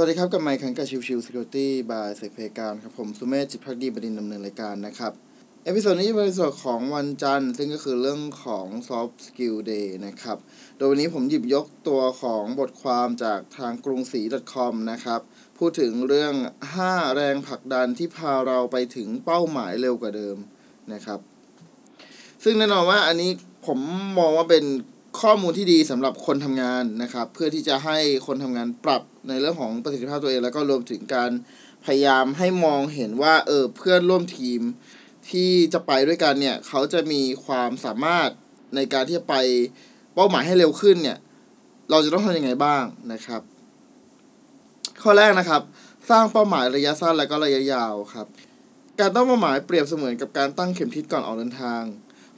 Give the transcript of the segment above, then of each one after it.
วัสดีครับกับไมค์คังกับชิวชิว Security by เสกเพการครับผมสุเมธจิตพักดีบดินดำเนินรายการนะครับ episode นี้เป็น episode ของวันจันทร์ ซึ่งก็คือเรื่องของ Soft Skill Day นะครับ โดยวันนี้ผมหยิบยกตัวของบทความจากทางกรุงศรี .com นะครับ พูดถึงเรื่อง 5 แรงผลักดันที่พาเราไปถึงเป้าหมายเร็วกว่าเดิมนะครับ ซึ่งแน่นอนว่าอันนี้ผมมองว่าเป็น ข้อมูลที่ดีสำหรับคนทำงานนะครับ เพื่อที่จะให้คนทำงานปรับในเรื่องของประสิทธิภาพตัวเอง แล้วก็รวมถึงการพยายามให้มองเห็นว่าเออเพื่อนร่วมทีมที่จะไปด้วยกันเนี่ยเขาจะมีความสามารถในการที่จะไปเป้าหมายให้เร็วขึ้นเนี่ยเราจะต้องทำยังไงบ้างนะครับ ข้อแรกนะครับ สร้างเป้าหมายระยะสั้นและก็ระยะยาวครับ การตั้งเป้าหมายเปรียบเสมือนกับการตั้งเข็มทิศก่อนออกเดินทาง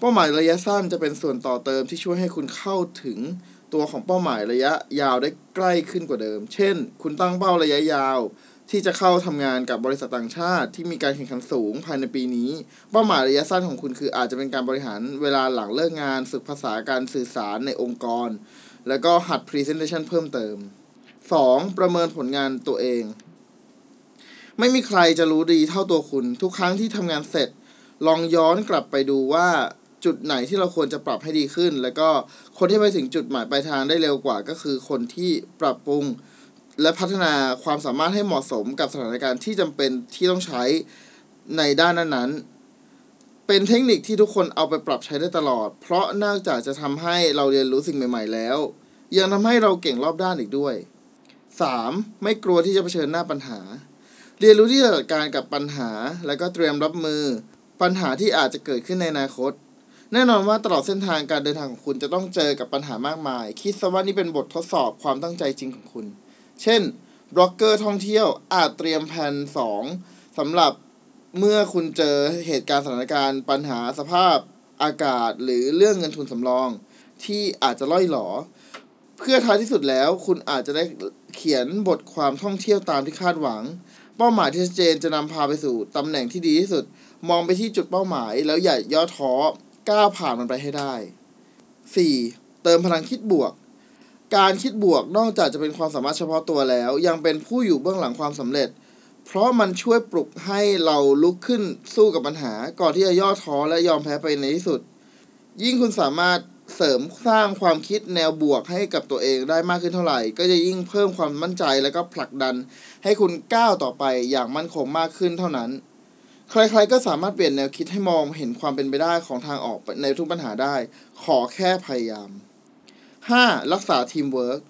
เป้าหมายระยะสั้นจะเป็นส่วนต่อเติมที่ช่วยให้คุณเข้าถึงตัวของเป้าหมายระยะยาวได้ใกล้ขึ้นกว่าเดิม เช่น คุณตั้งเป้าระยะยาว ที่จะเข้าทำงานกับบริษัทต่างชาติ ที่มีการแข่งขันสูงภายในปีนี้ เป้าหมายระยะสั้นของคุณคืออาจจะเป็นการบริหารเวลาหลังเลิกงาน ฝึกภาษาการสื่อสารในองค์กร แล้วก็หัด Presentation เพิ่มเติม 2. ประเมินผลงานตัวเอง ไม่มีใครจะรู้ดีเท่าตัวคุณ ทุกครั้งที่ทำงานเสร็จ ลองย้อนกลับไปดูว่า จุดไหนที่เราควรจะปรับให้ดีขึ้น แล้วก็คนที่ไปถึงจุดหมายปลายทางได้เร็วกว่า ก็คือคนที่ปรับปรุง และพัฒนาความสามารถให้เหมาะสมกับสถานการณ์ที่จำเป็นที่ต้องใช้ในด้านนั้นๆ เป็นเทคนิคที่ทุกคนเอาไปปรับใช้ได้ตลอด เพราะนอกจากจะทำให้เราเรียนรู้สิ่งใหม่ ๆ แล้ว ยังทำให้เราเก่งรอบด้านอีกด้วย 3. ไม่กลัวที่จะเผชิญหน้าปัญหา เรียนรู้ที่จะจัดการกับปัญหา และก็เตรียมรับมือ ปัญหาที่อาจจะเกิดขึ้นในอนาคต แน่นอนว่าตลอดเส้นทางการเดินทางของคุณจะต้องเจอกับปัญหามากมาย คิดซะว่านี่เป็นบททดสอบความตั้งใจจริงของคุณ เช่นบล็อกเกอร์ท่องเที่ยวอาจเตรียมแผน2สำหรับเมื่อคุณเจอเหตุการณ์สถานการณ์ปัญหาสภาพอากาศหรือเรื่องเงินทุนสำรอง ที่อาจจะล่อยหลอ เพื่อท้ายที่สุดแล้วคุณอาจจะได้เขียนบทความท่องเที่ยวตามที่คาดหวัง เป้าหมายที่ชัดเจนจะนำพาไปสู่ตำแหน่งที่ดีที่สุด มองไปที่จุดเป้าหมายแล้วอย่าย่อท้อ ก้าวผ่านมันไปให้ได้ 4. เติมพลังคิดบวก การคิดบวกนอกจากจะเป็นความสามารถเฉพาะตัวแล้ว ยังเป็นผู้อยู่เบื้องหลังความสำเร็จ เพราะมันช่วยปลุกให้เราลุกขึ้นสู้กับปัญหา ก่อนที่จะย่อท้อและยอมแพ้ไปในที่สุด ยิ่งคุณสามารถเสริมสร้างความคิดแนวบวกให้กับตัวเองได้มากขึ้นเท่าไหร่ ก็จะยิ่งเพิ่มความมั่นใจและก็ผลักดัน ให้คุณก้าวต่อไปอย่างมั่นคงมากขึ้นเท่านั้น ใครๆก็สามารถเปลี่ยนแนวคิดให้มองเห็นความเป็นไปได้ของทางออกในทุกปัญหาได้ ขอแค่พยายาม 5. รักษาทีมเวิร์ก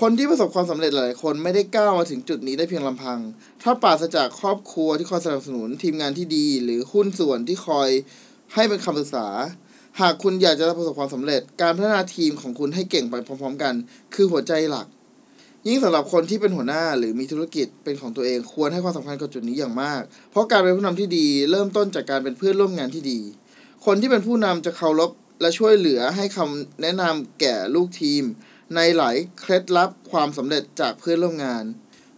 คนที่ประสบความสำเร็จหลายคนไม่ได้ก้าวมาถึงจุดนี้ได้เพียงลำพัง ถ้าปราศจากครอบครัวที่คอยสนับสนุนทีมงานที่ดี หรือหุ้นส่วนที่คอยให้เป็นคำปรึกษา หากคุณอยากจะประสบความสำเร็จ การพัฒนาทีมของคุณให้เก่งไปพร้อม ๆ กัน คือหัวใจหลัก ยิ่งสำหรับคนที่เป็นหัวหน้าหรือมีธุรกิจเป็นของตัวเองควรให้ความสำคัญกับจุดนี้อย่างมาก เพราะการเป็นผู้นำที่ดีเริ่มต้นจากการเป็นเพื่อนร่วมงานที่ดี คนที่เป็นผู้นำจะเคารพและช่วยเหลือให้คำแนะนำแก่ลูกทีม ในหลายเคล็ดลับความสำเร็จจากเพื่อนร่วมงาน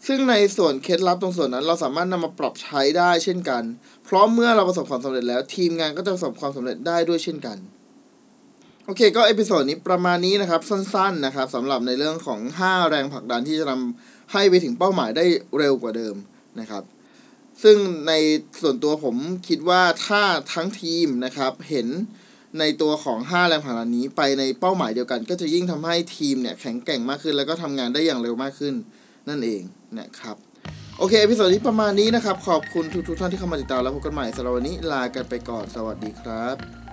ซึ่งในส่วนเคล็ดลับตรงส่วนนั้น เราสามารถนำมาปรับใช้ได้เช่นกัน เพราะเมื่อเราประสบความสำเร็จแล้วทีมงานก็จะประสบความสำเร็จได้ด้วยเช่นกัน โอเคก็ episode นี้ประมาณนี้นะครับสั้นๆนะครับสำหรับในเรื่องของ 5 แรงผลักดันที่จะนำให้ไปถึงเป้าหมายได้เร็วกว่าเดิมนะครับ ซึ่งในส่วนตัวผมคิดว่าถ้าทั้งทีมนะครับเห็นในตัวของ 5 แรงผลักดันนี้ไปในเป้าหมายเดียวกัน ก็จะยิ่งทำให้ทีมเนี่ยแข็งแกร่งมากขึ้น แล้วก็ทำงานได้อย่างเร็วมากขึ้นนั่นเองนะครับโอเค episode นี้ประมาณนี้นะครับ ขอบคุณทุกๆท่านที่เข้ามาติดตามแล้วพบกันใหม่สำหรับวันนี้ลากันไปก่อนสวัสดีครับ